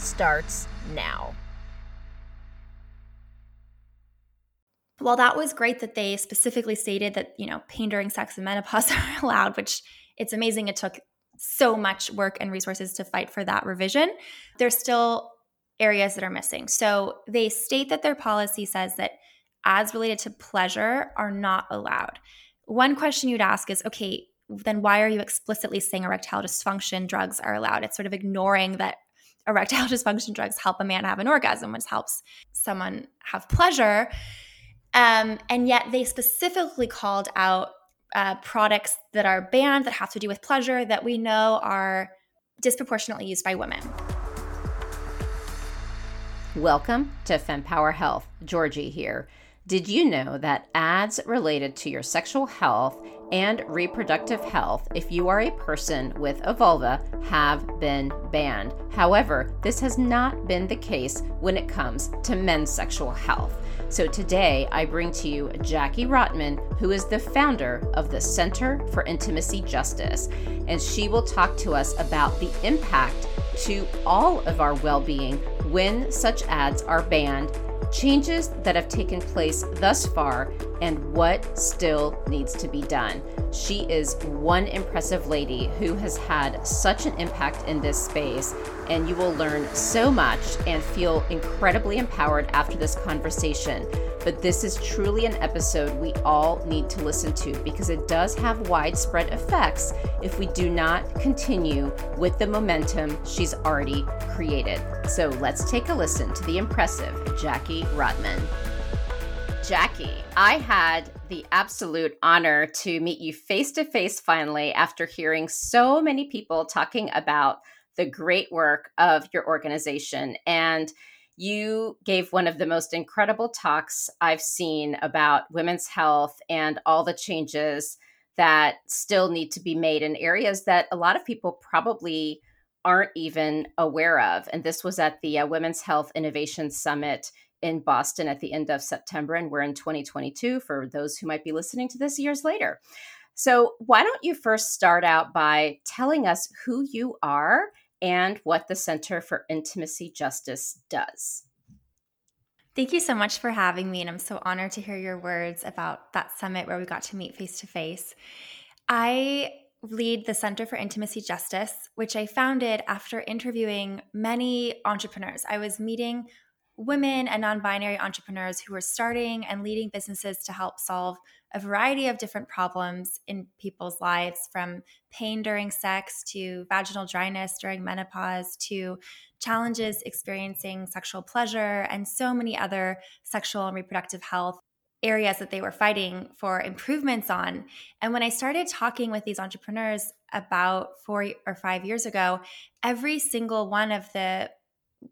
starts now. While that was great that they specifically stated that, you know, pain during sex and menopause are allowed, which it's amazing it took so much work and resources to fight for that revision, there's still areas that are missing. So they state that their policy says that ads related to pleasure are not allowed. One question you'd ask is okay, then why are you explicitly saying erectile dysfunction drugs are allowed? It's sort of ignoring that erectile dysfunction drugs help a man have an orgasm, which helps someone have pleasure. Um, and yet they specifically called out uh, products that are banned that have to do with pleasure that we know are disproportionately used by women. Welcome to FemPower Health. Georgie here. Did you know that ads related to your sexual health and reproductive health, if you are a person with a vulva, have been banned? However, this has not been the case when it comes to men's sexual health. So today I bring to you Jackie Rotman, who is the founder of the Center for Intimacy Justice, and she will talk to us about the impact to all of our well being when such ads are banned changes that have taken place thus far, and what still needs to be done. She is one impressive lady who has had such an impact in this space, and you will learn so much and feel incredibly empowered after this conversation. But this is truly an episode we all need to listen to because it does have widespread effects if we do not continue with the momentum she's already created. So let's take a listen to the impressive Jackie Rotman. Jackie, I had the absolute honor to meet you face to face finally after hearing so many people talking about the great work of your organization. And you gave one of the most incredible talks I've seen about women's health and all the changes that still need to be made in areas that a lot of people probably aren't even aware of. And this was at the uh, Women's Health Innovation Summit in Boston at the end of September, and we're in 2022 for those who might be listening to this years later. So, why don't you first start out by telling us who you are and what the Center for Intimacy Justice does. Thank you so much for having me, and I'm so honored to hear your words about that summit where we got to meet face to face. I lead the Center for Intimacy Justice, which I founded after interviewing many entrepreneurs. I was meeting women and non binary entrepreneurs who were starting and leading businesses to help solve a variety of different problems in people's lives from pain during sex to vaginal dryness during menopause to challenges experiencing sexual pleasure and so many other sexual and reproductive health areas that they were fighting for improvements on. And when I started talking with these entrepreneurs about four or five years ago, every single one of the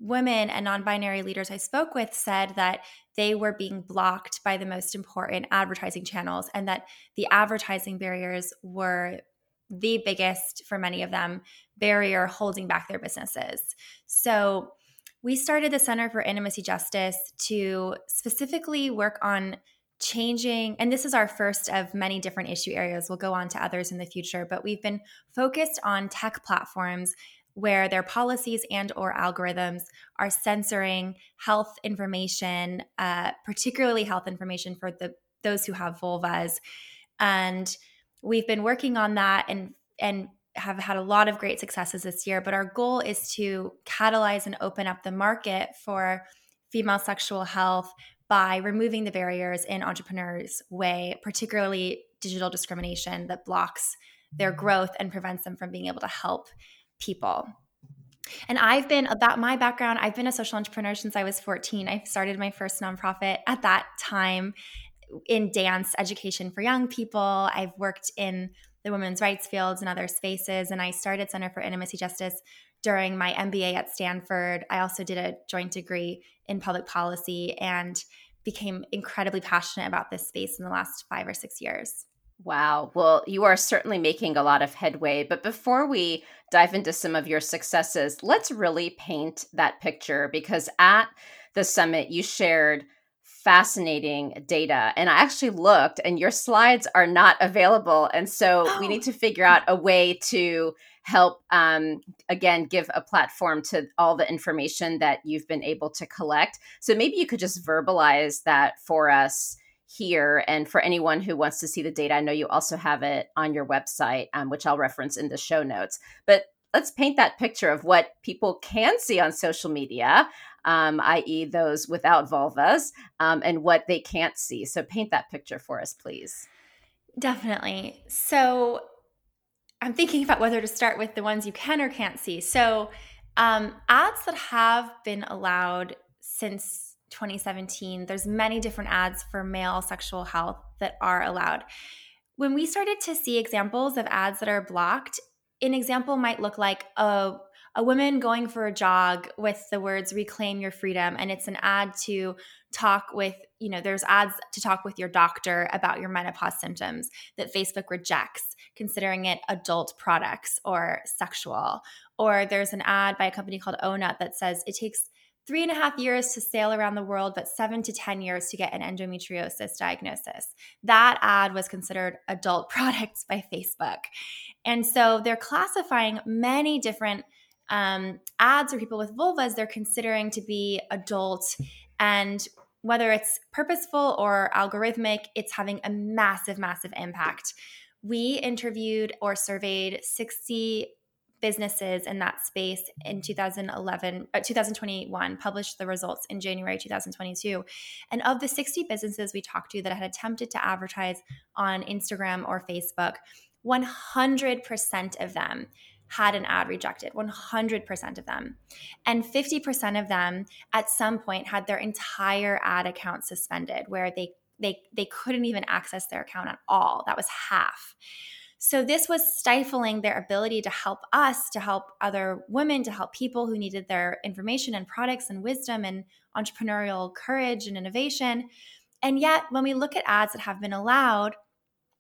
women and non binary leaders I spoke with said that they were being blocked by the most important advertising channels and that the advertising barriers were the biggest for many of them barrier holding back their businesses. So we started the Center for Intimacy Justice to specifically work on changing and this is our first of many different issue areas we'll go on to others in the future but we've been focused on tech platforms where their policies and or algorithms are censoring health information, uh, particularly health information for the those who have vulvas. And we've been working on that and and have had a lot of great successes this year. But our goal is to catalyze and open up the market for female sexual health by removing the barriers in entrepreneurs' way, particularly digital discrimination that blocks their growth and prevents them from being able to help people. And I've been about my background, I've been a social entrepreneur since I was 14. I started my first nonprofit at that time. in dance education for young people. I've worked in the women's rights fields and other spaces, and I started Center for Intimacy Justice during my MBA at Stanford. I also did a joint degree in public policy and became incredibly passionate about this space in the last five or six years. Wow. Well, you are certainly making a lot of headway. But before we dive into some of your successes, let's really paint that picture because at the summit, you shared fascinating data. And I actually looked, and your slides are not available. And so oh. we need to figure out a way to help, um, again, give a platform to all the information that you've been able to collect. So maybe you could just verbalize that for us here. And for anyone who wants to see the data, I know you also have it on your website, um, which I'll reference in the show notes. But let's paint that picture of what people can see on social media, um, i.e., those without vulvas, um, and what they can't see. So paint that picture for us, please. Definitely. So I'm thinking about whether to start with the ones you can or can't see. So um, ads that have been allowed since 2017 there's many different ads for male sexual health that are allowed. When we started to see examples of ads that are blocked an example might look like a a woman going for a jog with the words reclaim your freedom and it's an ad to talk with you know there's ads to talk with your doctor about your menopause symptoms that facebook rejects considering it adult products or sexual. Or there's an ad by a company called onut that says it takes three and a half years to sail around the world, but seven to 10 years to get an endometriosis diagnosis. That ad was considered adult products by Facebook. And so they're classifying many different um, ads for people with vulvas, they're considering to be adult. And whether it's purposeful or algorithmic, it's having a massive, massive impact. We interviewed or surveyed 60 businesses in that space in 2011 uh, 2021 published the results in january 2022 and of the 60 businesses we talked to that had attempted to advertise on instagram or facebook 100% of them had an ad rejected 100% of them. And 50% of them at some point had their entire ad account suspended where they they they couldn't even access their account at all. That was half so this was stifling their ability to help us, to help other women, to help people who needed their information and products and wisdom and entrepreneurial courage and innovation. And yet, when we look at ads that have been allowed,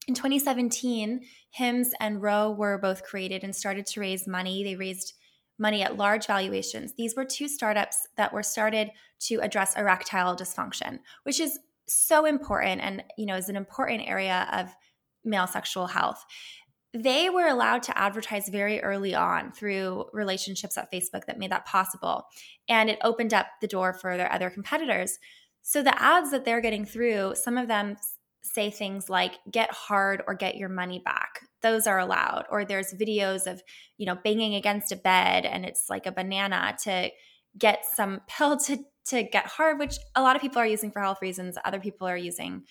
in 2017, Hims and Ro were both created and started to raise money. They raised money at large valuations. These were two startups that were started to address erectile dysfunction, which is so important and you know is an important area of male sexual health. They were allowed to advertise very early on through relationships at Facebook that made that possible. And it opened up the door for their other competitors. So the ads that they're getting through, some of them say things like get hard or get your money back those are allowed or there's videos of you know banging against a bed and it's like a banana to get some pill to to get hard which a lot of people are using for health reasons other people are using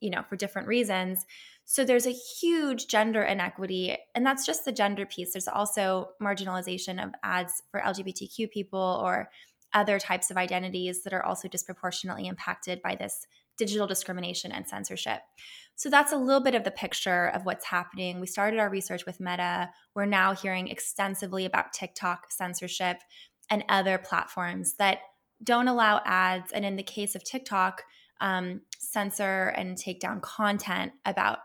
you know for different reasons so there's a huge gender inequity, and that's just the gender piece. There's also marginalization of ads for LGBTQ people or other types of identities that are also disproportionately impacted by this digital discrimination and censorship. So that's a little bit of the picture of what's happening. We started our research with Meta. We're now hearing extensively about TikTok censorship and other platforms that don't allow ads. And in the case of TikTok, um, censor and take down content about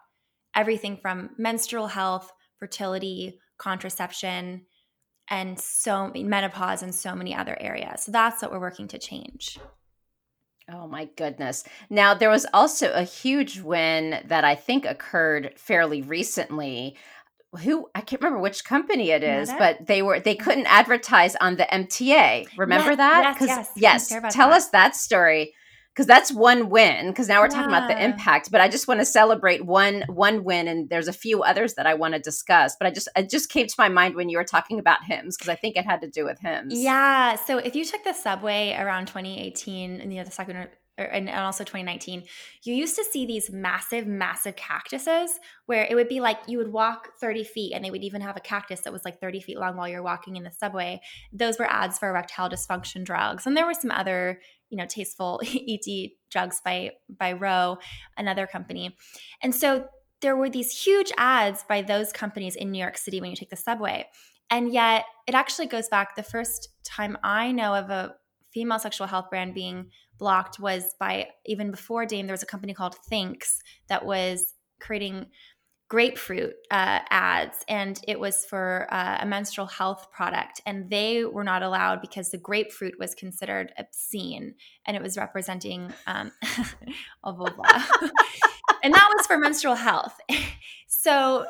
everything from menstrual health, fertility, contraception, and so menopause and so many other areas. So that's what we're working to change. Oh my goodness. Now, there was also a huge win that I think occurred fairly recently. Who I can't remember which company it is, Meta? but they were they couldn't advertise on the MTA. Remember yes, that? Yes, yes. yes. Tell that. us that story because that's one win because now we're yeah. talking about the impact but i just want to celebrate one one win and there's a few others that i want to discuss but i just it just came to my mind when you were talking about Hims because i think it had to do with Hims yeah so if you took the subway around 2018 and you know the second er, and also 2019 you used to see these massive massive cactuses where it would be like you would walk 30 feet and they would even have a cactus that was like 30 feet long while you're walking in the subway those were ads for erectile dysfunction drugs and there were some other you know, tasteful ED drugs by by Ro, another company. And so there were these huge ads by those companies in New York City when you take the subway. And yet it actually goes back the first time I know of a female sexual health brand being blocked was by even before Dame, there was a company called Thinx that was creating grapefruit uh, ads and it was for uh, a menstrual health product and they were not allowed because the grapefruit was considered obscene and it was representing um, blah blah, and that was for menstrual health. So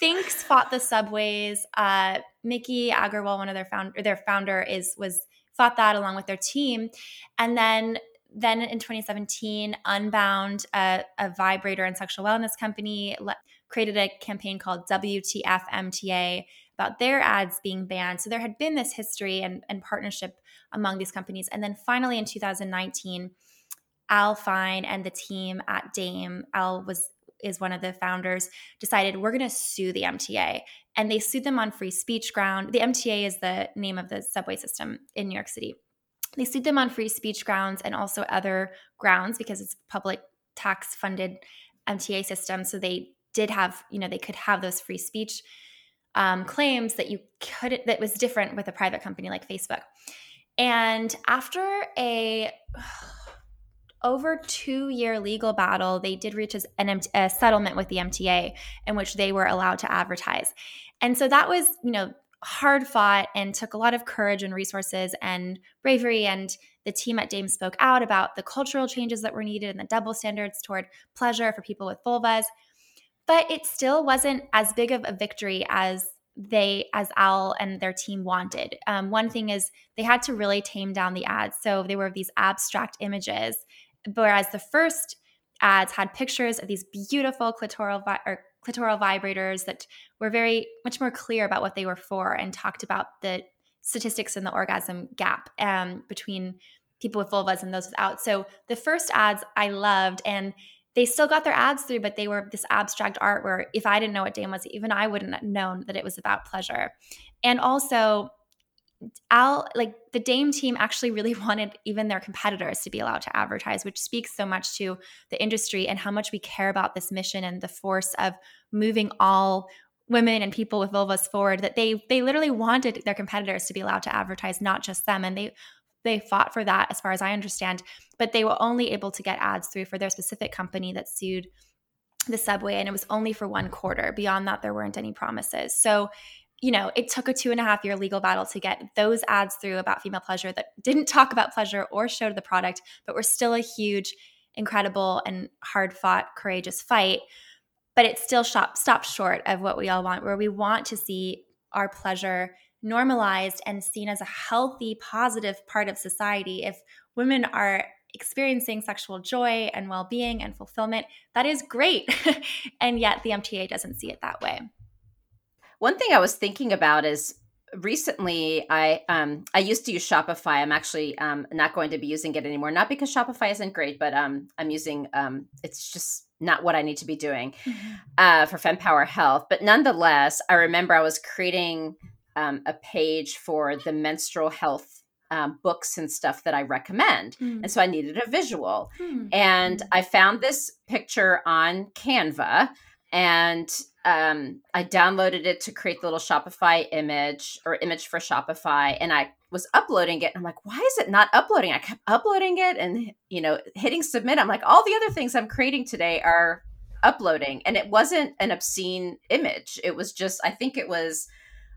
Thinx fought the subways. Uh, Miki Agrawal one of their founder their founder is was fought that along with their team. And then then in 2017 unbound a, a vibrator and sexual wellness company created a campaign called WTF MTA about their ads being banned. So there had been this history and, and partnership among these companies. And then finally in 2019, Al Fine and the team at Dame, Al was is one of the founders, decided we're going to sue the MTA. And they sued them on free speech ground. The MTA is the name of the subway system in New York City. They sued them on free speech grounds and also other grounds because it's public tax funded MTA system. So they did have, you know, they could have those free speech um, claims that you could that was different with a private company like Facebook. And after a over two year legal battle, they did reach an, a settlement with the MTA in which they were allowed to advertise. And so that was, you know, hard fought and took a lot of courage and resources and bravery. And the team at Dame spoke out about the cultural changes that were needed and the double standards toward pleasure for people with vulvas but it still wasn't as big of a victory as they as al and their team wanted. Um, one thing is they had to really tame down the ads. So they were these abstract images whereas the first ads had pictures of these beautiful clitoral vi- or clitoral vibrators that were very much more clear about what they were for and talked about the statistics in the orgasm gap um, between people with vulvas and those without. So the first ads i loved and they still got their ads through, but they were this abstract art where if I didn't know what Dame was, even I wouldn't have known that it was about pleasure. And also, Al, like the Dame team actually really wanted even their competitors to be allowed to advertise, which speaks so much to the industry and how much we care about this mission and the force of moving all women and people with vulvas forward that they they literally wanted their competitors to be allowed to advertise not just them and they they fought for that as far as I understand, but they were only able to get ads through for their specific company that sued the subway and it was only for one quarter. Beyond that, there weren't any promises. So you know, it took a two and a half year legal battle to get those ads through about female pleasure that didn't talk about pleasure or showed the product, but were still a huge, incredible, and hard fought, courageous fight. But it still shop, stopped short of what we all want, where we want to see our pleasure normalized and seen as a healthy, positive part of society. If women are experiencing sexual joy and well being and fulfillment, that is great. and yet the MTA doesn't see it that way. One thing I was thinking about is recently i um i used to use shopify i'm actually um not going to be using it anymore not because shopify isn't great but um i'm using um it's just not what i need to be doing mm-hmm. uh for fempower health but nonetheless i remember i was creating um, a page for the menstrual health um, books and stuff that I recommend. Mm. And so I needed a visual. Mm. And I found this picture on Canva and um, I downloaded it to create the little Shopify image or image for Shopify. And I was uploading it. I'm like, why is it not uploading? I kept uploading it and, you know, hitting submit. I'm like, all the other things I'm creating today are uploading. And it wasn't an obscene image. It was just, I think it was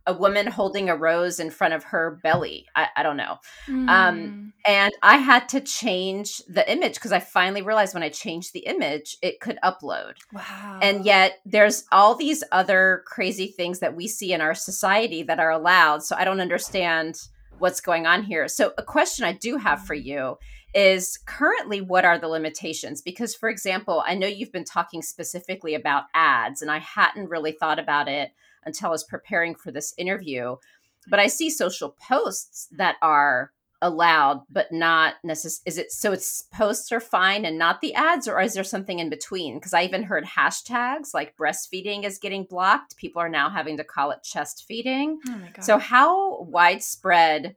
a woman holding a rose in front of her belly. I, I don't know. Mm. Um, hmm. and I had to change the image because I finally realized when I changed the image, it could upload. Wow. And yet there's all these other crazy things that we see in our society that are allowed. So I don't understand what's going on here. So a question I do have for you is currently what are the limitations because for example i know you've been talking specifically about ads and i hadn't really thought about it until I was preparing for this interview. But I see social posts that are allowed but not necessarily is it so it's posts are fine and not the ads or is there something in between because i even heard hashtags like breastfeeding is getting blocked people are now having to call it chest feeding oh so how widespread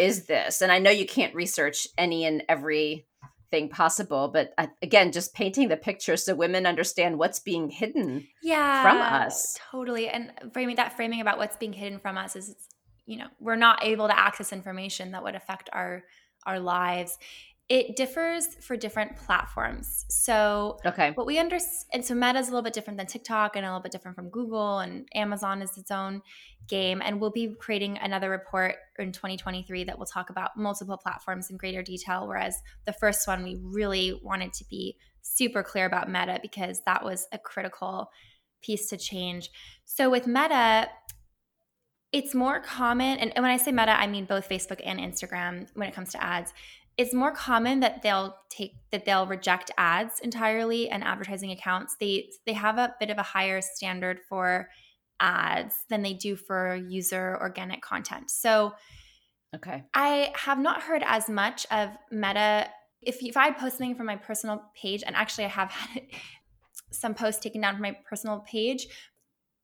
is this? And I know you can't research any and every thing possible but uh, again just painting the picture so women understand what's being hidden yeah from us. totally and framing that framing about what's being hidden from us is you know we're not able to access information that would affect our our lives it differs for different platforms. So, okay, what we understand, and so Meta is a little bit different than TikTok, and a little bit different from Google, and Amazon is its own game. And we'll be creating another report in 2023 that will talk about multiple platforms in greater detail. Whereas the first one, we really wanted to be super clear about Meta because that was a critical piece to change. So with Meta, it's more common, and when I say Meta, I mean both Facebook and Instagram when it comes to ads it's more common that they'll take that they'll reject ads entirely and advertising accounts. They they have a bit of a higher standard for ads than they do for user organic content. So okay. I have not heard as much of meta. If, if i post something from my personal page and actually i have had some posts taken down from my personal page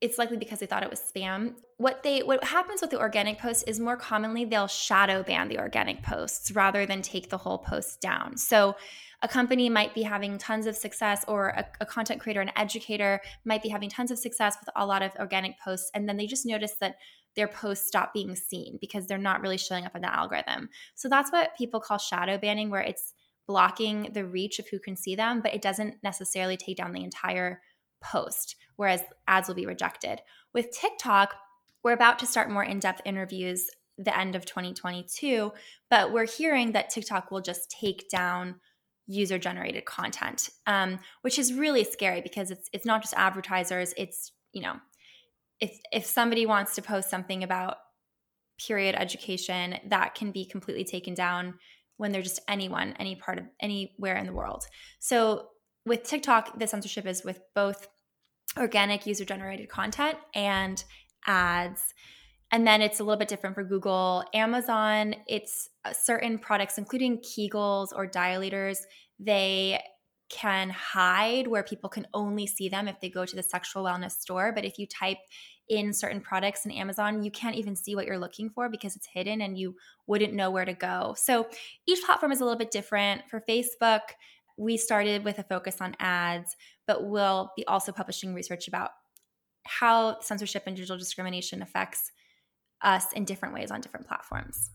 it's likely because they thought it was spam. What they what happens with the organic posts is more commonly they'll shadow ban the organic posts rather than take the whole post down. So a company might be having tons of success or a, a, content creator an educator might be having tons of success with a lot of organic posts and then they just notice that their posts stop being seen because they're not really showing up in the algorithm so that's what people call shadow banning where it's blocking the reach of who can see them but it doesn't necessarily take down the entire post, whereas ads will be rejected. With TikTok, we're about to start more in depth interviews the end of 2022, but we're hearing that TikTok will just take down user generated content, um, which is really scary because it's it's not just advertisers. It's you know, if if somebody wants to post something about period education, that can be completely taken down when they're just anyone, any part of anywhere in the world. So with TikTok, the censorship is with both organic user generated content and ads. And then it's a little bit different for Google. Amazon, it's uh, certain products, including Kegels or dilators, they can hide where people can only see them if they go to the sexual wellness store. But if you type in certain products in Amazon, you can't even see what you're looking for because it's hidden and you wouldn't know where to go. So each platform is a little bit different. For Facebook, we started with a focus on ads, but we'll be also publishing research about how censorship and digital discrimination affects us in different ways on different platforms.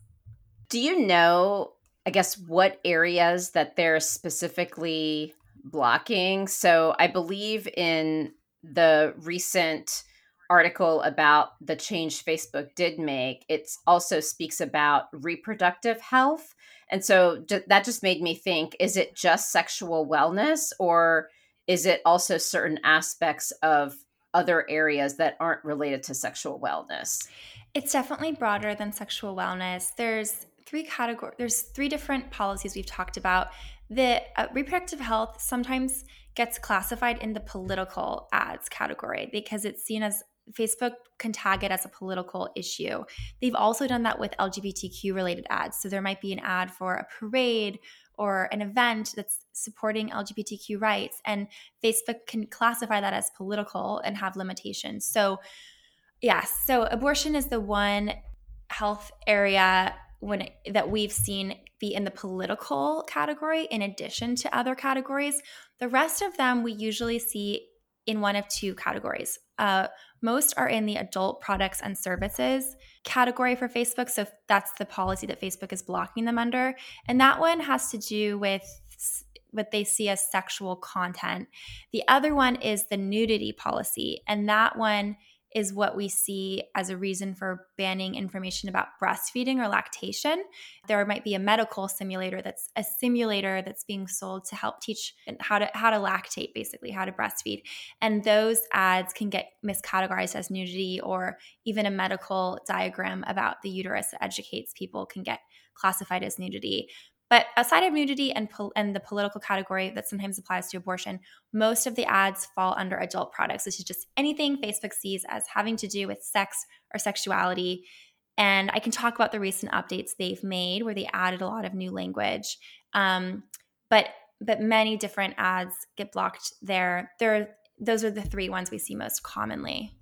Do you know, I guess, what areas that they're specifically blocking? So I believe in the recent article about the change Facebook did make, it also speaks about reproductive health. And so that just made me think is it just sexual wellness or is it also certain aspects of other areas that aren't related to sexual wellness? It's definitely broader than sexual wellness. There's three categories, there's three different policies we've talked about. The uh, reproductive health sometimes gets classified in the political ads category because it's seen as Facebook can tag it as a political issue. They've also done that with LGBTQ related ads. So there might be an ad for a parade or an event that's supporting LGBTQ rights, and Facebook can classify that as political and have limitations. So, yes, so abortion is the one health area when that we've seen be in the political category in addition to other categories. The rest of them we usually see in one of two categories. Uh, most are in the adult products and services category for Facebook. So that's the policy that Facebook is blocking them under. And that one has to do with what they see as sexual content. The other one is the nudity policy. And that one is what we see as a reason for banning information about breastfeeding or lactation. There might be a medical simulator that's a simulator that's being sold to help teach how to how to lactate basically, how to breastfeed. And those ads can get miscategorized as nudity or even a medical diagram about the uterus that educates people can get classified as nudity. But outside of nudity and, pol- and the political category that sometimes applies to abortion, most of the ads fall under adult products, which is just anything Facebook sees as having to do with sex or sexuality. And I can talk about the recent updates they've made where they added a lot of new language. Um, but but many different ads get blocked there. There, those are the three ones we see most commonly.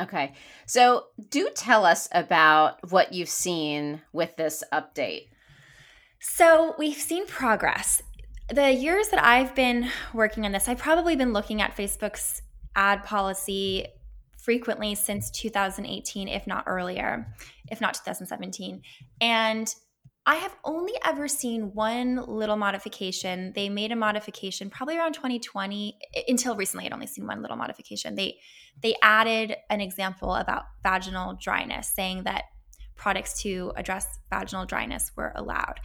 Okay. So do tell us about what you've seen with this update. So we've seen progress. The years that I've been working on this, I've probably been looking at Facebook's ad policy frequently since 2018, if not earlier, if not 2017. And I have only ever seen one little modification. They made a modification probably around 2020 until recently I'd only seen one little modification. They they added an example about vaginal dryness saying that products to address vaginal dryness were allowed.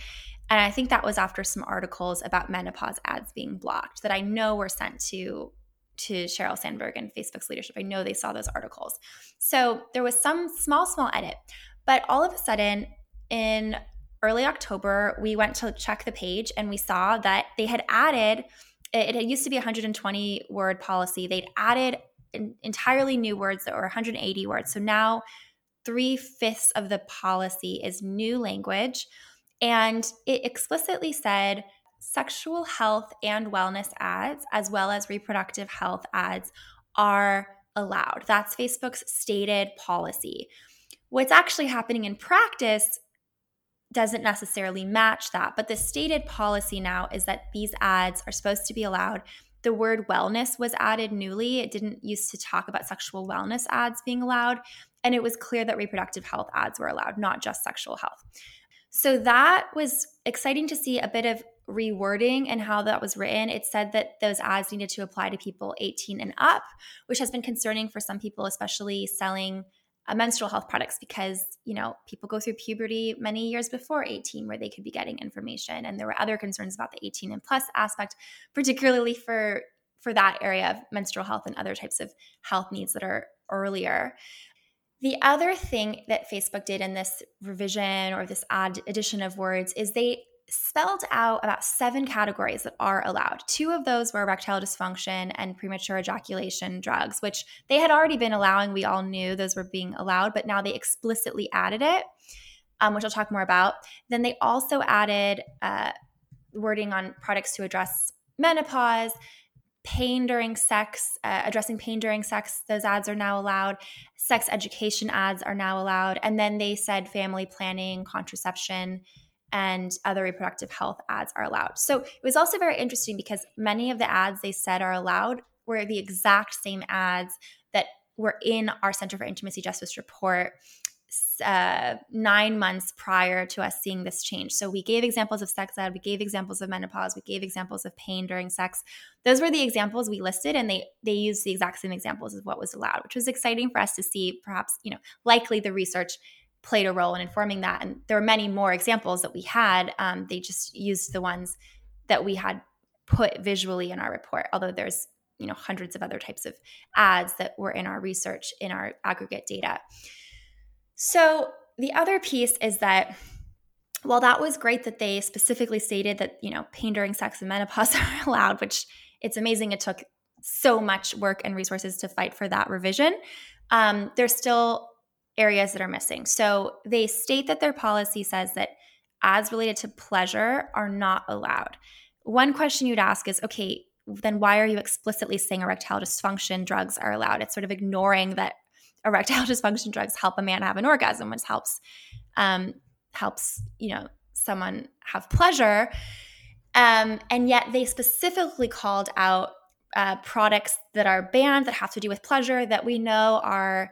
And I think that was after some articles about menopause ads being blocked that I know were sent to to Sheryl Sandberg and Facebook's leadership. I know they saw those articles. So there was some small, small edit. But all of a sudden, in early October, we went to check the page and we saw that they had added, it, it used to be 120 word policy. They'd added entirely new words that were 180 words. So now three fifths of the policy is new language. And it explicitly said sexual health and wellness ads, as well as reproductive health ads, are allowed. That's Facebook's stated policy. What's actually happening in practice doesn't necessarily match that. But the stated policy now is that these ads are supposed to be allowed. The word wellness was added newly. It didn't used to talk about sexual wellness ads being allowed. And it was clear that reproductive health ads were allowed, not just sexual health. So that was exciting to see a bit of rewording and how that was written. It said that those ads needed to apply to people 18 and up, which has been concerning for some people, especially selling uh, menstrual health products because you know people go through puberty many years before 18 where they could be getting information and there were other concerns about the 18 and plus aspect particularly for for that area of menstrual health and other types of health needs that are earlier the other thing that facebook did in this revision or this add addition of words is they spelled out about seven categories that are allowed. Two of those were erectile dysfunction and premature ejaculation drugs, which they had already been allowing. We all knew those were being allowed, but now they explicitly added it, um, which I'll talk more about. Then they also added uh, wording on products to address menopause. Pain during sex, uh, addressing pain during sex, those ads are now allowed. Sex education ads are now allowed. And then they said family planning, contraception, and other reproductive health ads are allowed. So it was also very interesting because many of the ads they said are allowed were the exact same ads that were in our Center for Intimacy Justice report uh, nine months prior to us seeing this change. So we gave examples of sex ed, we gave examples of menopause, we gave examples of pain during sex. Those were the examples we listed, and they they used the exact same examples as what was allowed, which was exciting for us to see. Perhaps you know, likely the research played a role in informing that. And there were many more examples that we had. Um, they just used the ones that we had put visually in our report, although there's you know hundreds of other types of ads that were in our research in our aggregate data. So the other piece is that while that was great that they specifically stated that you know pain during sex and menopause are allowed, which it's amazing it took so much work and resources to fight for that revision. Um, there's still areas that are missing. So they state that their policy says that ads related to pleasure are not allowed. One question you'd ask is okay, then why are you explicitly saying erectile dysfunction drugs are allowed? It's sort of ignoring that erectile dysfunction drugs help a man have an orgasm, which helps um, helps you know someone have pleasure. Um, and yet they specifically called out uh, products that are banned that have to do with pleasure that we know are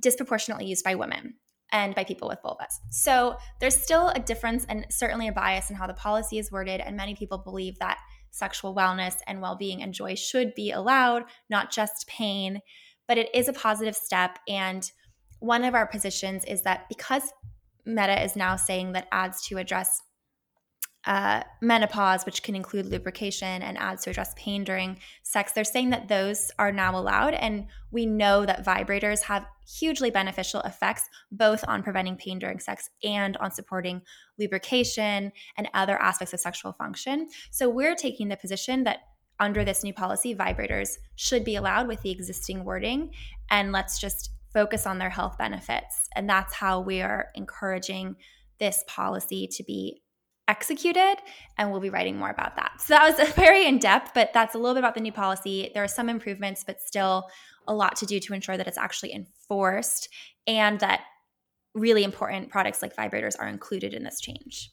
disproportionately used by women and by people with vulvas. So there's still a difference and certainly a bias in how the policy is worded. And many people believe that sexual wellness and well being and joy should be allowed, not just pain. But it is a positive step. And one of our positions is that because Meta is now saying that ads to address uh, menopause, which can include lubrication and ads to address pain during sex, they're saying that those are now allowed. And we know that vibrators have hugely beneficial effects both on preventing pain during sex and on supporting lubrication and other aspects of sexual function. So we're taking the position that under this new policy, vibrators should be allowed with the existing wording. And let's just focus on their health benefits. And that's how we are encouraging this policy to be executed. And we'll be writing more about that. So that was very in depth, but that's a little bit about the new policy. There are some improvements, but still a lot to do to ensure that it's actually enforced and that really important products like vibrators are included in this change.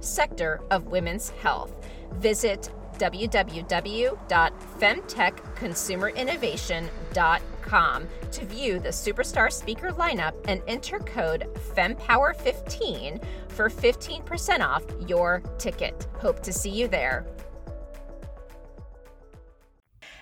sector of women's health. Visit www.femtechconsumerinnovation.com to view the superstar speaker lineup and enter code FEMPOWER15 for 15% off your ticket. Hope to see you there.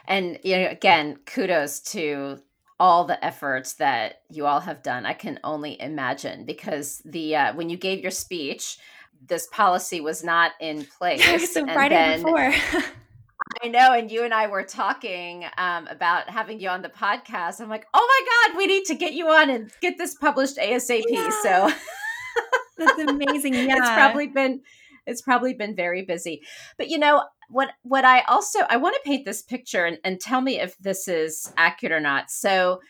And you know, again, kudos to all the efforts that you all have done. I can only imagine because the uh, when you gave your speech, this policy was not in place. Yeah, so Friday before. I know, and you and I were talking um, about having you on the podcast. I'm like, oh my god, we need to get you on and get this published ASAP. Yeah. So that's amazing. Yeah, it's probably been it's probably been very busy. But you know what? What I also I want to paint this picture and, and tell me if this is accurate or not. So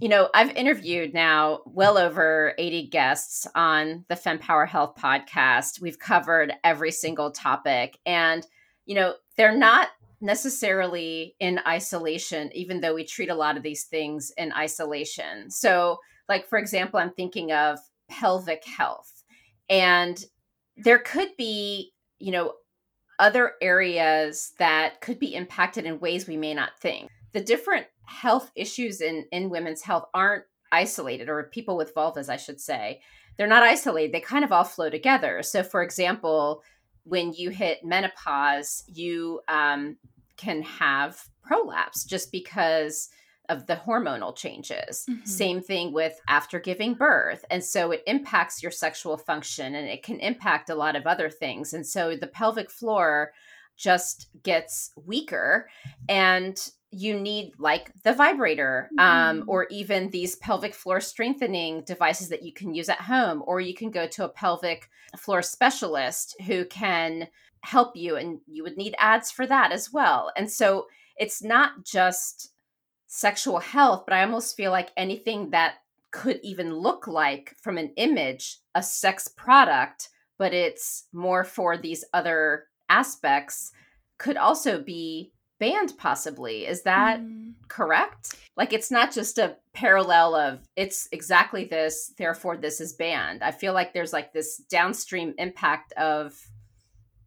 you know, I've interviewed now well over 80 guests on the FemPower Health podcast. We've covered every single topic. And, you know, they're not necessarily in isolation, even though we treat a lot of these things in isolation. So, like, for example, I'm thinking of pelvic health. And there could be, you know, other areas that could be impacted in ways we may not think. The different health issues in in women's health aren't isolated or people with vulvas i should say they're not isolated they kind of all flow together so for example when you hit menopause you um, can have prolapse just because of the hormonal changes mm-hmm. same thing with after giving birth and so it impacts your sexual function and it can impact a lot of other things and so the pelvic floor just gets weaker and you need like the vibrator um, mm-hmm. or even these pelvic floor strengthening devices that you can use at home or you can go to a pelvic floor specialist who can help you and you would need ads for that as well and so it's not just sexual health but i almost feel like anything that could even look like from an image a sex product but it's more for these other aspects could also be banned possibly. Is that mm. correct? Like it's not just a parallel of it's exactly this therefore this is banned. I feel like there's like this downstream impact of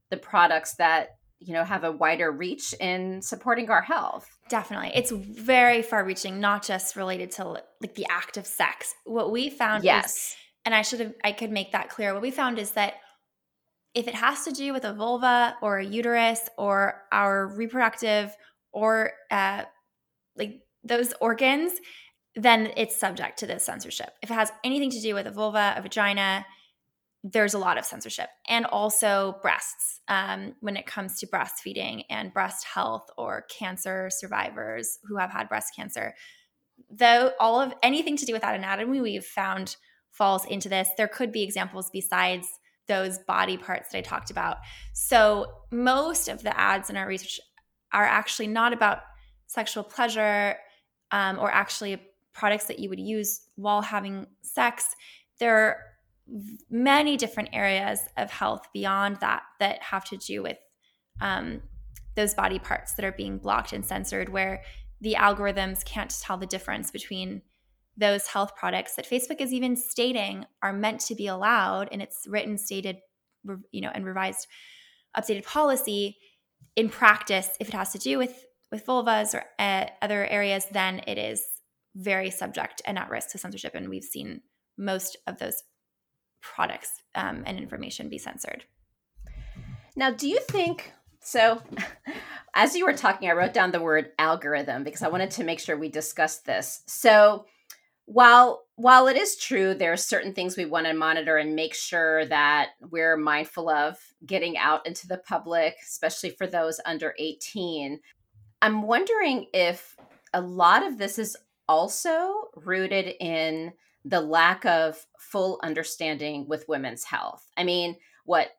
the products that you know have a wider reach in supporting our health. Definitely. It's very far reaching not just related to like the act of sex. What we found yes. is, and i should have i could make that clear. What we found is that if it has to do with a vulva or a uterus or our reproductive or uh, like those organs, then it's subject to this censorship. If it has anything to do with a vulva, a vagina, there's a lot of censorship. And also breasts um, when it comes to breastfeeding and breast health or cancer survivors who have had breast cancer. Though all of anything to do with that anatomy, we've found falls into this. There could be examples besides those body parts that I talked about. So, most of the ads in our research are actually not about sexual pleasure um, or actually products that you would use while having sex. There are many different areas of health beyond that that have to do with um, those body parts that are being blocked and censored, where the algorithms can't tell the difference between those health products that Facebook is even stating are meant to be allowed in its written, stated, you know, and revised, updated policy. In practice, if it has to do with with vulvas or uh, other areas, then it is very subject and at risk to censorship. And we've seen most of those products um, and information be censored. Now, do you think so? As you were talking, I wrote down the word algorithm because I wanted to make sure we discussed this. So, while while it is true there are certain things we want to monitor and make sure that we're mindful of getting out into the public especially for those under 18 i'm wondering if a lot of this is also rooted in the lack of full understanding with women's health. I mean what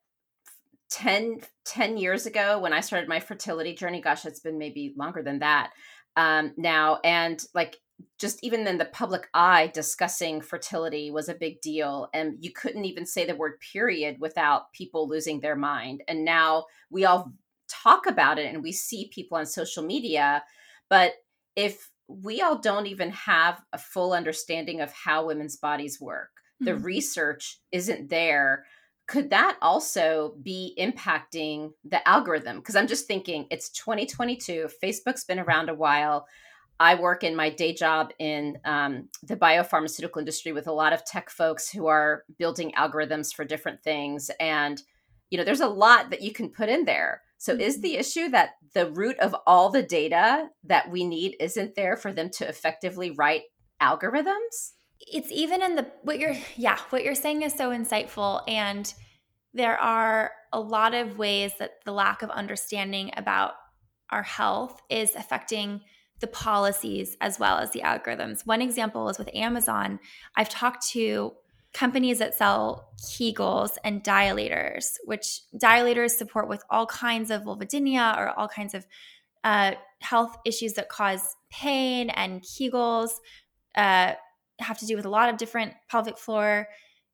10, 10 years ago when i started my fertility journey gosh it's been maybe longer than that um, now and like just even in the public eye discussing fertility was a big deal and you couldn't even say the word period without people losing their mind and now we all talk about it and we see people on social media but if we all don't even have a full understanding of how women's bodies work mm-hmm. the research isn't there could that also be impacting the algorithm because i'm just thinking it's 2022 facebook's been around a while I work in my day job in um, the biopharmaceutical industry with a lot of tech folks who are building algorithms for different things. And, you know, there's a lot that you can put in there. So, mm-hmm. is the issue that the root of all the data that we need isn't there for them to effectively write algorithms? It's even in the what you're, yeah, what you're saying is so insightful. And there are a lot of ways that the lack of understanding about our health is affecting the policies as well as the algorithms. One example is with Amazon. I've talked to companies that sell Kegels and dilators, which dilators support with all kinds of vulvodynia or all kinds of uh, health issues that cause pain, and Kegels uh, have to do with a lot of different pelvic floor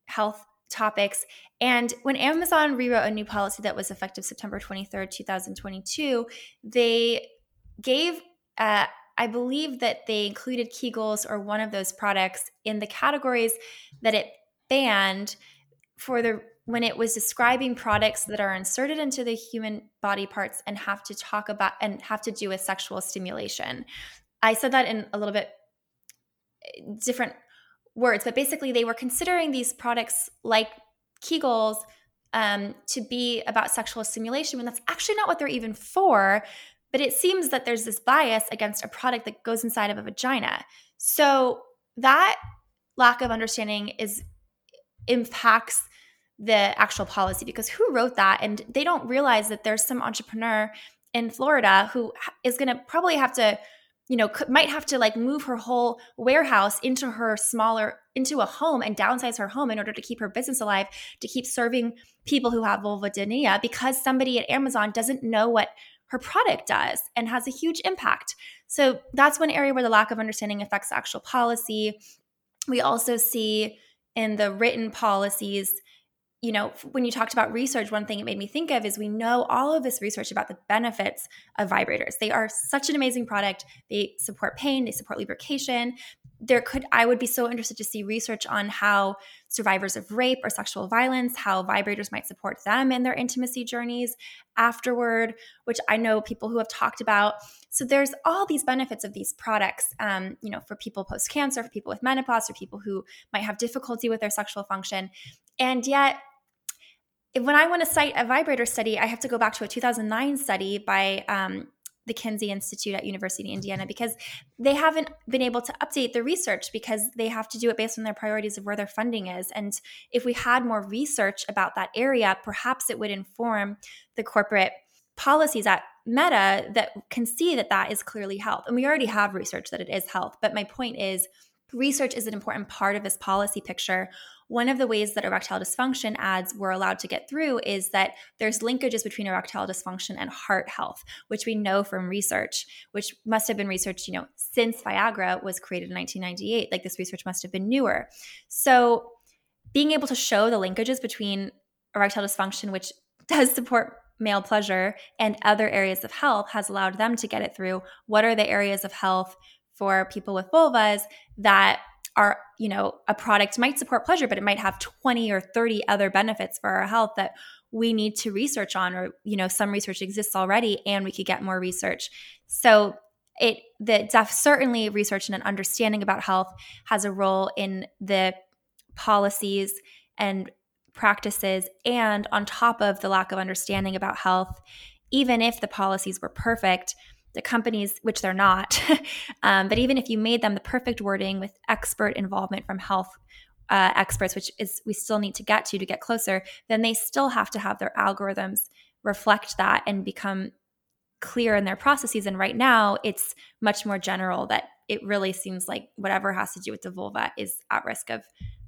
health topics. And when Amazon rewrote a new policy that was effective September 23rd, 2022, they gave uh, I believe that they included Kegels or one of those products in the categories that it banned for the when it was describing products that are inserted into the human body parts and have to talk about and have to do with sexual stimulation. I said that in a little bit eh, different words, but basically they were considering these products like Kegels um, to be about sexual stimulation when that's actually not what they're even for. But it seems that there's this bias against a product that goes inside of a vagina. So that lack of understanding is impacts the actual policy because who wrote that and they don't realize that there's some entrepreneur in Florida who is going to probably have to you know might have to like move her whole warehouse into her smaller into a home and downsize her home in order to keep her business alive to keep serving people who have vulvodynia because somebody at Amazon doesn't know what her product does and has a huge impact. So that's one area where the lack of understanding affects actual policy. We also see in the written policies you know, when you talked about research, one thing it made me think of is we know all of this research about the benefits of vibrators. They are such an amazing product. They support pain, they support lubrication. There could, I would be so interested to see research on how survivors of rape or sexual violence, how vibrators might support them in their intimacy journeys afterward, which I know people who have talked about. So there's all these benefits of these products, um, you know, for people post cancer, for people with menopause, for people who might have difficulty with their sexual function. And yet, when I want to cite a vibrator study, I have to go back to a 2009 study by um, the Kinsey Institute at University of Indiana because they haven't been able to update the research because they have to do it based on their priorities of where their funding is. And if we had more research about that area, perhaps it would inform the corporate policies at Meta that can see that that is clearly health. And we already have research that it is health. But my point is, research is an important part of this policy picture one of the ways that erectile dysfunction ads were allowed to get through is that there's linkages between erectile dysfunction and heart health, which we know from research, which must have been researched, you know, since Viagra was created in 1998. Like this research must have been newer. So being able to show the linkages between erectile dysfunction, which does support male pleasure, and other areas of health has allowed them to get it through. What are the areas of health for people with vulvas that are you know a product might support pleasure but it might have 20 or 30 other benefits for our health that we need to research on or you know some research exists already and we could get more research. So it the def certainly research and an understanding about health has a role in the policies and practices and on top of the lack of understanding about health even if the policies were perfect the companies, which they're not, um, but even if you made them the perfect wording with expert involvement from health uh, experts, which is we still need to get to to get closer, then they still have to have their algorithms reflect that and become clear in their processes. And right now, it's much more general that it really seems like whatever has to do with the vulva is at risk of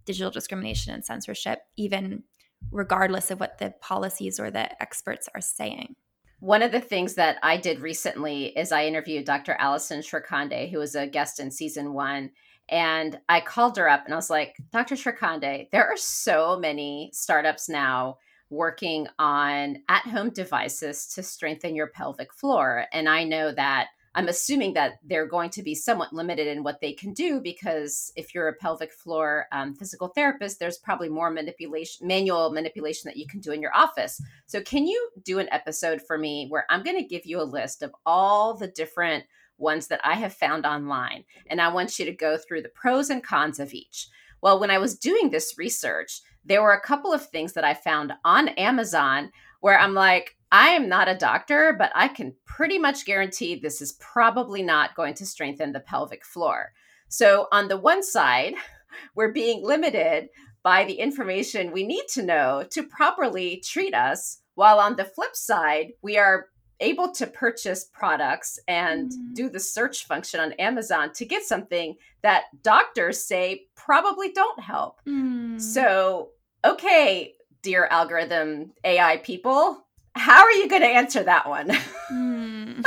digital discrimination and censorship, even regardless of what the policies or the experts are saying. One of the things that I did recently is I interviewed Dr. Allyson Shrikhande, who was a guest in season one. And I called her up and I was like, Dr. Shrikhande, there are so many startups now working on at home devices to strengthen your pelvic floor. And I know that I'm assuming that they're going to be somewhat limited in what they can do because if you're a pelvic floor um, physical therapist, there's probably more manipulation, manual manipulation that you can do in your office. So, can you do an episode for me where I'm going to give you a list of all the different ones that I have found online, and I want you to go through the pros and cons of each. Well, when I was doing this research, there were a couple of things that I found on Amazon where I'm like, I am not a doctor, but I can pretty much guarantee this is probably not going to strengthen the pelvic floor. So, on the one side, we're being limited by the information we need to know to properly treat us, while on the flip side, we are able to purchase products and mm. do the search function on Amazon to get something that doctors say probably don't help. Mm. So, okay, dear algorithm AI people, how are you going to answer that one? Mm.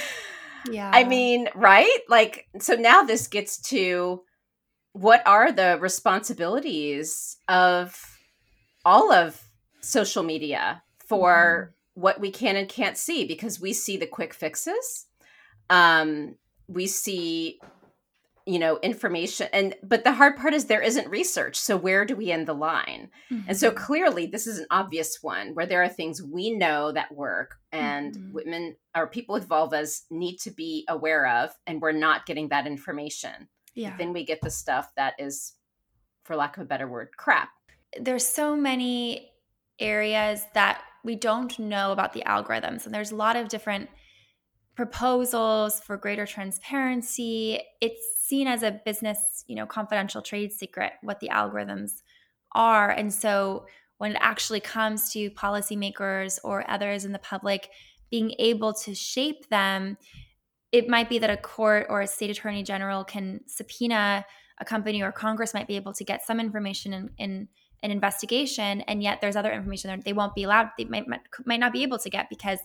yeah. I mean, right? Like, so now this gets to what are the responsibilities of all of social media for mm. what we can and can't see because we see the quick fixes. Um, we see you know information and but the hard part is there isn't research so where do we end the line mm-hmm. and so mm-hmm. clearly this is an obvious one where there are things we know that work and mm-hmm. women or people with vulvas need to be aware of and we're not getting that information yeah then we get the stuff that is for lack of a better word crap there's so many areas that we don't know about the algorithms and there's a lot of different proposals for greater transparency. It's seen as a business, you know, confidential trade secret what the algorithms are. And so when it actually comes to policymakers or others in the public being able to shape them, it might be that a court or a state attorney general can subpoena a company or Congress might be able to get some information in, in an investigation, and yet there's other information that they won't be allowed, they might, might not be able to get because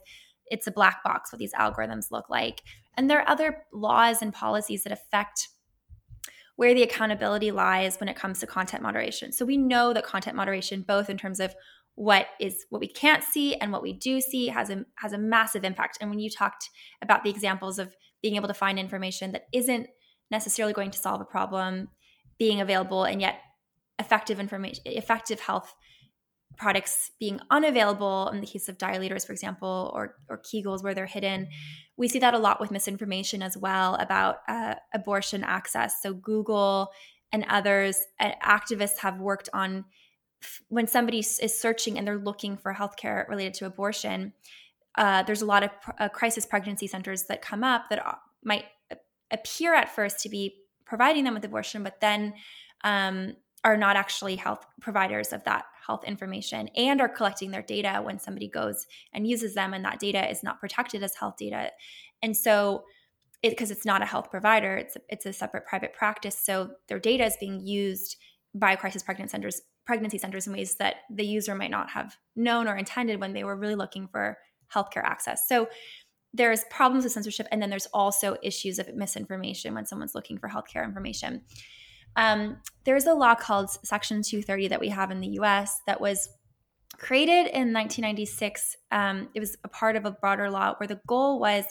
it's a black box what these algorithms look like. And there are other laws and policies that affect where the accountability lies when it comes to content moderation. So we know that content moderation, both in terms of what is what we can't see and what we do see has a has a massive impact and when you talked about the examples of being able to find information that isn't necessarily going to solve a problem being available and yet effective information effective health products being unavailable in the case of dilators, for example, or, or Kegels where they're hidden. We see that a lot with misinformation as well about uh, abortion access. So Google and others, uh, activists have worked on when somebody is searching and they're looking for healthcare related to abortion. Uh, there's a lot of uh, crisis pregnancy centers that come up that uh, might appear at first to be providing them with abortion, but then um, are not actually health providers of that health information and are collecting their data when somebody goes and uses them and that data is not protected as health data. And so it because it's not a health provider it's it's a separate private practice so their data is being used by crisis pregnant centers pregnancy centers in ways that the user might not have known or intended when they were really looking for healthcare access. So there's problems with censorship and then there's also issues of misinformation when someone's looking for healthcare information um, there's a law called Section 230 that we have in the US that was created in 1996. Um, it was a part of a broader law where the goal was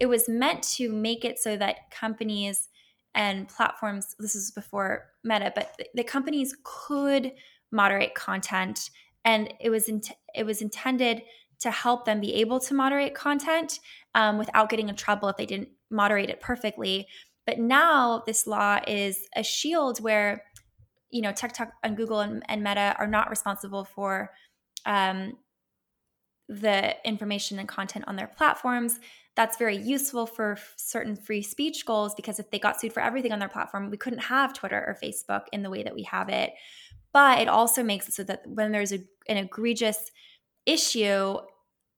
it was meant to make it so that companies and platforms, this is before Meta, but the, the companies could moderate content. And it was, in, it was intended to help them be able to moderate content um, without getting in trouble if they didn't moderate it perfectly. But now this law is a shield where, you know, TikTok and Google and, and Meta are not responsible for um, the information and content on their platforms. That's very useful for certain free speech goals because if they got sued for everything on their platform, we couldn't have Twitter or Facebook in the way that we have it. But it also makes it so that when there's a, an egregious issue,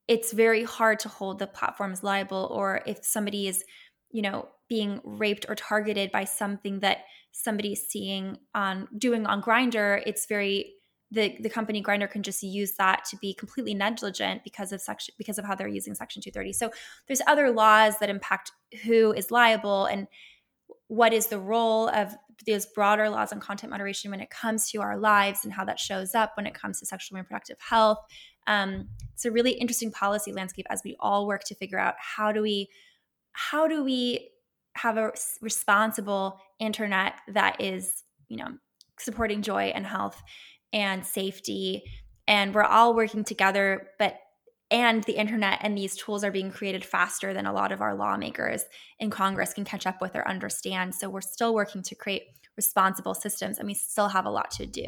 it's very hard to hold the platforms liable or if somebody is, you know, being raped or targeted by something that somebody's seeing on doing on Grindr, it's very the the company Grindr can just use that to be completely negligent because of section because of how they're using section 230 so there's other laws that impact who is liable and what is the role of those broader laws on content moderation when it comes to our lives and how that shows up when it comes to sexual and reproductive health. Um, it's a really interesting policy landscape as we all work to figure out how do we how do we have a responsible internet that is you know supporting joy and health and safety and we're all working together but and the internet and these tools are being created faster than a lot of our lawmakers in congress can catch up with or understand so we're still working to create responsible systems and we still have a lot to do.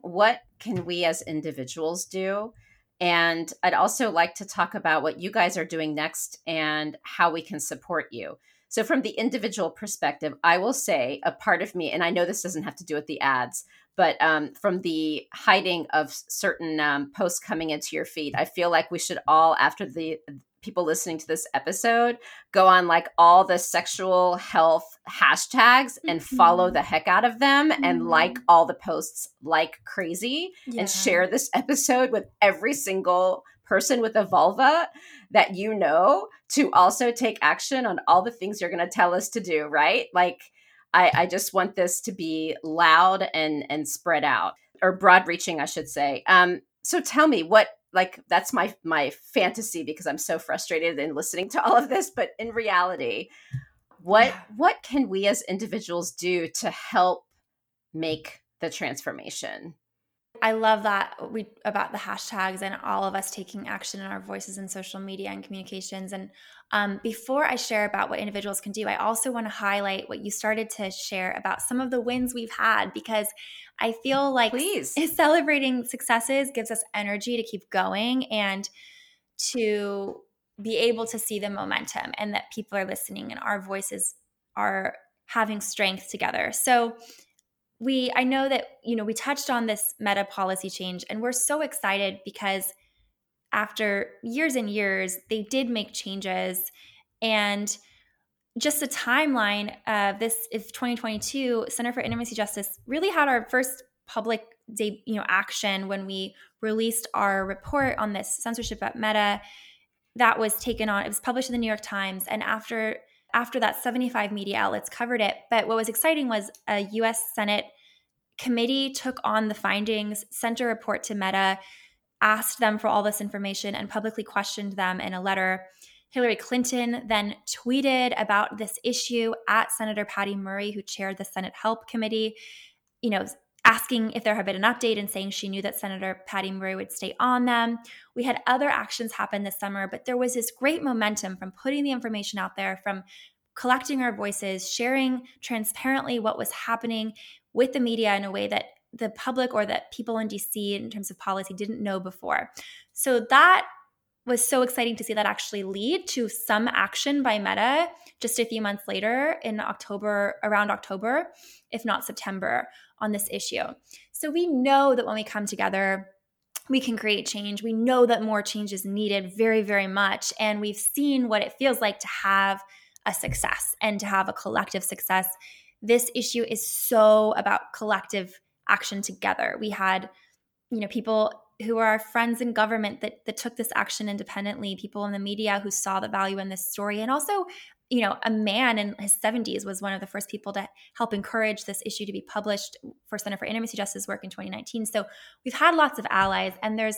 What can we as individuals do? And i'd also like to talk about what you guys are doing next and how we can support you so, from the individual perspective, I will say a part of me, and I know this doesn't have to do with the ads, but um, from the hiding of certain um, posts coming into your feed, I feel like we should all, after the people listening to this episode, go on like all the sexual health hashtags and mm-hmm. follow the heck out of them mm-hmm. and like all the posts like crazy yeah. and share this episode with every single person with a vulva that you know to also take action on all the things you're going to tell us to do, right? Like, I, I just want this to be loud and and spread out or broad reaching, I should say. Um, so tell me what like that's my my fantasy because I'm so frustrated in listening to all of this, but in reality, what yeah. what can we as individuals do to help make the transformation? I love that we about the hashtags and all of us taking action in our voices in social media and communications. And um, before I share about what individuals can do, I also want to highlight what you started to share about some of the wins we've had because I feel like Please. celebrating successes gives us energy to keep going and to be able to see the momentum and that people are listening and our voices are having strength together. So we i know that you know we touched on this meta policy change and we're so excited because after years and years they did make changes and just a timeline of this is 2022 center for intimacy justice really had our first public day you know action when we released our report on this censorship at meta. That was taken on it was published in the new york times and after after that 75 media outlets covered it. But what was exciting was a us senate committee took on the findings sent a report to meta asked them for all this information and publicly questioned them in a letter. Hillary clinton then tweeted about this issue at senator patty murray who chaired the senate help committee. You know asking if there had been an update and saying she knew that Senator Patty Murray would stay on them. We had other actions happen this summer, but there was this great momentum from putting the information out there, from collecting our voices, sharing transparently what was happening with the media in a way that the public or that people in DC in terms of policy didn't know before. So that was so exciting to see that actually lead to some action by Meta just a few months later in October, around October, if not September, on this issue. So we know that when we come together, we can create change. We know that more change is needed very, very much. And we've seen what it feels like to have a success and to have a collective success. This issue is so about collective action together. We had, you know, people who are our friends in government that, that took this action independently, people in the media who saw the value in this story, and also you know, a man in his 70s was one of the first people to help encourage this issue to be published for Center for Intimacy Justice work in 2019. So we've had lots of allies, and there's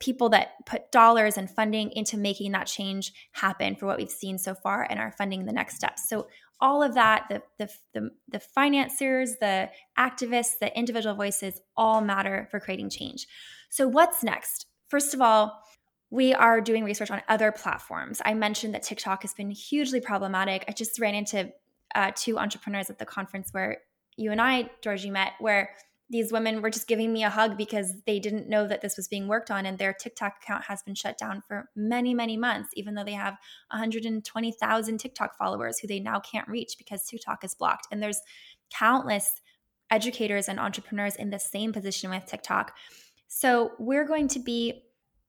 people that put dollars and funding into making that change happen for what we've seen so far and are funding the next steps. So all of that, the the the, the financiers, the activists, the individual voices, all matter for creating change. So what's next? First of all, we are doing research on other platforms. I mentioned that TikTok has been hugely problematic. I just ran into uh, two entrepreneurs at the conference where you and I, Georgie, met, where these women were just giving me a hug because they didn't know that this was being worked on and their TikTok account has been shut down for many many months even though they have 120,000 TikTok followers who they now can't reach because TikTok is blocked and there's countless educators and entrepreneurs in the same position with TikTok. So, we're going to be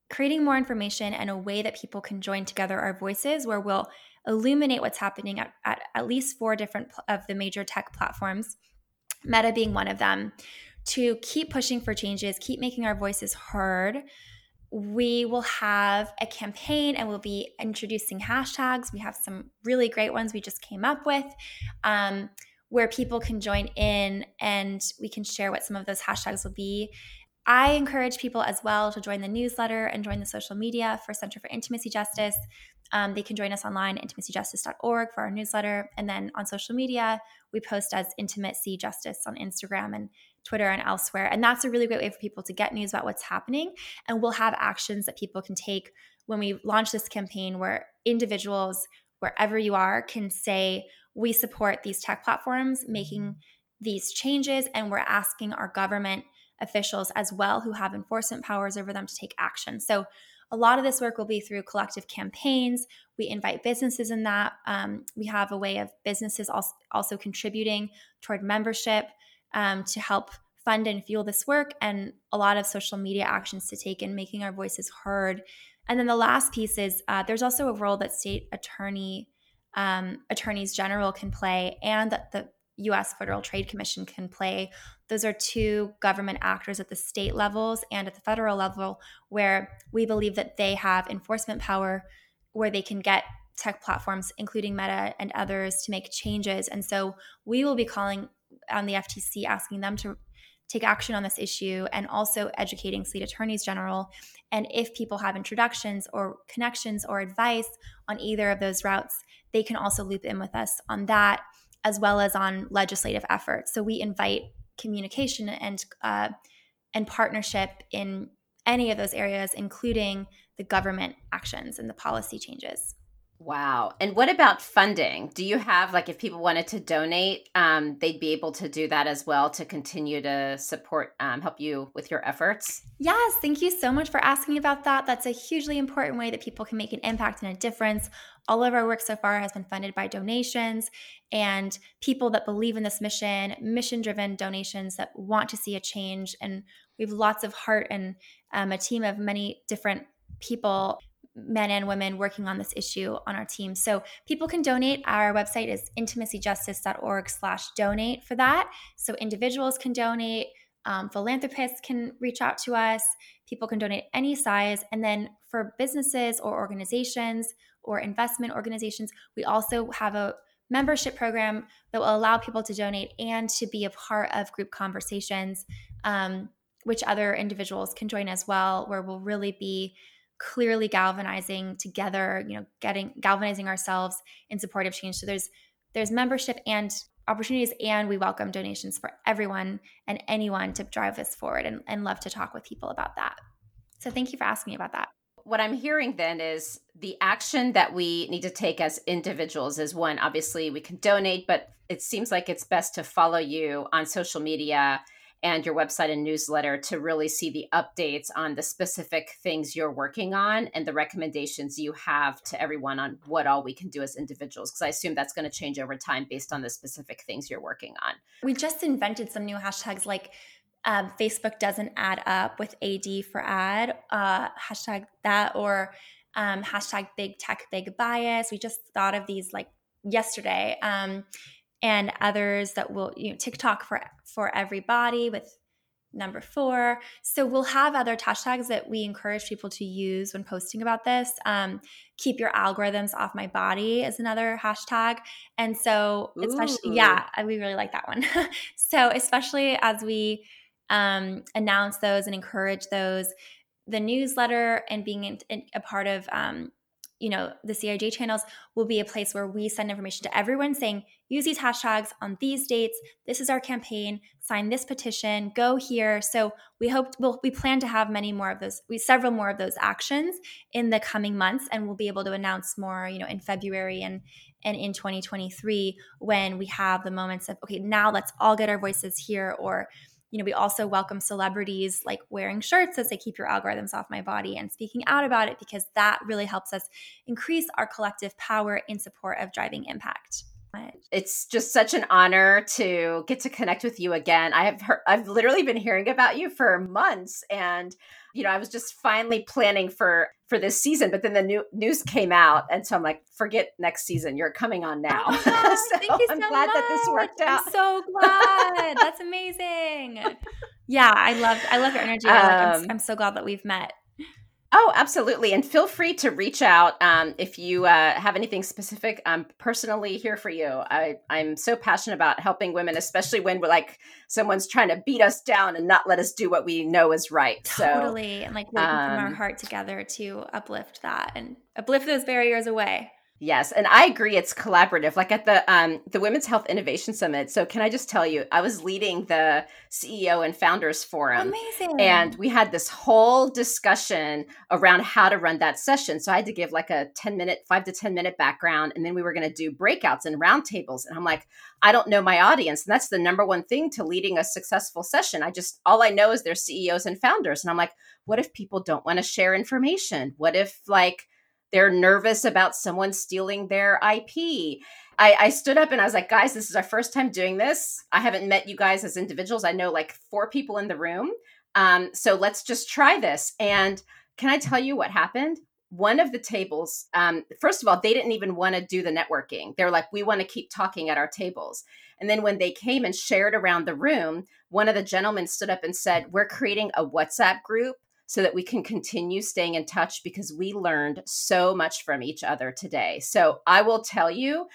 creating more information and a way that people can join together our voices where we'll illuminate what's happening at, at, at least four different pl- of the major tech platforms, Meta being one of them, to keep pushing for changes, keep making our voices heard. We will have a campaign and we'll be introducing hashtags. We have some really great ones we just came up with. Um, where people can join in and we can share what some of those hashtags will be. I encourage people as well to join the newsletter and join the social media for Center for Intimacy Justice. Um, they can join us online, intimacyjustice.org for our newsletter. And then on social media, we post as Intimacy Justice on Instagram and Twitter and elsewhere. And that's a really great way for people to get news about what's happening. And we'll have actions that people can take when we launch this campaign where individuals, wherever you are, can say, we support these tech platforms making these changes, and we're asking our government officials as well who have enforcement powers over them to take action. So, a lot of this work will be through collective campaigns. We invite businesses in that. Um, we have a way of businesses also, also contributing toward membership um, to help fund and fuel this work, and a lot of social media actions to take in making our voices heard. And then the last piece is uh, there's also a role that state attorney um, attorneys general can play and that the US Federal Trade Commission can play. Those are two government actors at the state levels and at the federal level where we believe that they have enforcement power where they can get tech platforms, including Meta and others, to make changes. And so we will be calling on the FTC, asking them to take action on this issue and also educating state attorneys general. And if people have introductions or connections or advice on either of those routes, they can also loop in with us on that as well as on legislative efforts. So we invite communication and uh, and partnership in any of those areas, including the government actions and the policy changes. Wow. And what about funding? Do you have, like, if people wanted to donate, um, they'd be able to do that as well to continue to support, um, help you with your efforts? Yes. Thank you so much for asking about that. That's a hugely important way that people can make an impact and a difference. All of our work so far has been funded by donations and people that believe in this mission, mission driven donations that want to see a change. And we have lots of heart and um, a team of many different people men and women working on this issue on our team. So people can donate. Our website is intimacyjustice.org slash donate for that. So individuals can donate, um, philanthropists can reach out to us, people can donate any size. And then for businesses or organizations or investment organizations, we also have a membership program that will allow people to donate and to be a part of group conversations, um, which other individuals can join as well, where we'll really be clearly galvanizing together you know getting galvanizing ourselves in support of change. So there's there's membership and opportunities and we welcome donations for everyone and anyone to drive this forward and, and love to talk with people about that. So thank you for asking about that. What i'm hearing then is the action that we need to take as individuals is one obviously we can donate but it seems like it's best to follow you on social media and your website and newsletter to really see the updates on the specific things you're working on and the recommendations you have to everyone on what all we can do as individuals. Because I assume that's going to change over time based on the specific things you're working on. We just invented some new hashtags like um, Facebook doesn't add up with AD for ad, uh, hashtag that, or um, hashtag big tech, big bias. We just thought of these like yesterday. Um, and others that will you know TikTok for for everybody with number four. So we'll have other hashtags that we encourage people to use when posting about this. Um, keep your algorithms off my body is another hashtag. And so especially, Ooh. yeah, we really like that one. so especially as we um, announce those and encourage those, the newsletter and being in, in, a part of um, you know the CIJ channels will be a place where we send information to everyone saying use these hashtags on these dates. This is our campaign. Sign this petition. Go here. So we hope we'll, we plan to have many more of those we several more of those actions in the coming months and we'll be able to announce more you know in February and and in 2023 when we have the moments of okay now let's all get our voices here or you know, we also welcome celebrities like wearing shirts that say keep your algorithms off my body and speaking out about it because that really helps us increase our collective power in support of driving impact. It's just such an honor to get to connect with you again. I have heard, I've literally been hearing about you for months and you know, I was just finally planning for for this season, but then the new news came out, and so I'm like, forget next season. You're coming on now. Oh, so thank you I'm so glad much. that this worked out. I'm so glad. That's amazing. Yeah, I love I love your energy. Um, I'm, I'm so glad that we've met. Oh, absolutely. And feel free to reach out um, if you uh, have anything specific. I'm personally here for you. I, I'm so passionate about helping women, especially when we're like someone's trying to beat us down and not let us do what we know is right. Totally. So, and like working um, from our um, heart together to uplift that and uplift those barriers away. Yes, and I agree. It's collaborative. Like at the um, the Women's Health Innovation Summit. So can I just tell you, I was leading the CEO and Founders Forum, amazing, and we had this whole discussion around how to run that session. So I had to give like a ten minute, five to ten minute background, and then we were going to do breakouts and roundtables. And I'm like, I don't know my audience, and that's the number one thing to leading a successful session. I just all I know is they're CEOs and founders, and I'm like, what if people don't want to share information? What if like they're nervous about someone stealing their IP. I, I, stood up and I was like, guys, this is our first time doing this. I haven't met you guys as individuals. I know like four people in the room. Um, so let's just try this. And can I tell you what happened? One of the tables, um, first of all, they didn't even want to do the networking. They're like, we want to keep talking at our tables. And then when they came and shared around the room, one of the gentlemen stood up and said, We're creating a WhatsApp group so that we can continue staying in touch because we learned so much from each other today. So I will tell you,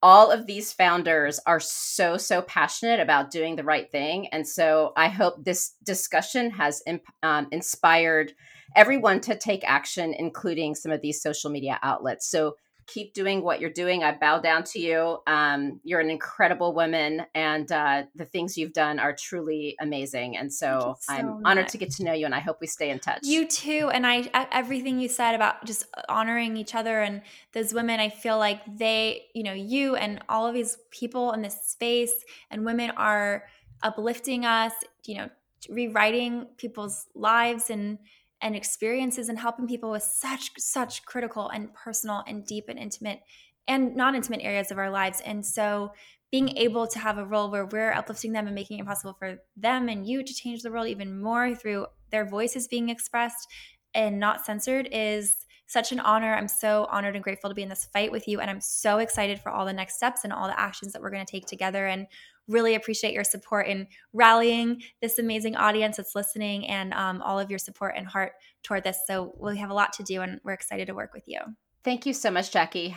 all of these founders are so, so passionate about doing the right thing. And so I hope this discussion has um, inspired everyone to take action, including some of these social media outlets. So keep doing what you're doing. I bow down to you. Um, you're an incredible woman, and uh, the things you've done are truly amazing. And so, so I'm much. honored to get to know you, and I hope we stay in touch. You too. And I, everything you said about just honoring each other and those women, I feel like they, you know, you and all of these people in this space and women are uplifting us, you know, rewriting people's lives and and experiences and helping people with such such critical and personal and deep and intimate and non-intimate areas of our lives. And so being able to have a role where we're uplifting them and making it possible for them and you to change the world even more through their voices being expressed and not censored is such an honor. I'm so honored and grateful to be in this fight with you. And I'm so excited for all the next steps and all the actions that we're going to take together. And really appreciate your support in rallying this amazing audience that's listening and um, all of your support and heart toward this. So we have a lot to do and we're excited to work with you. Thank you so much, Jackie.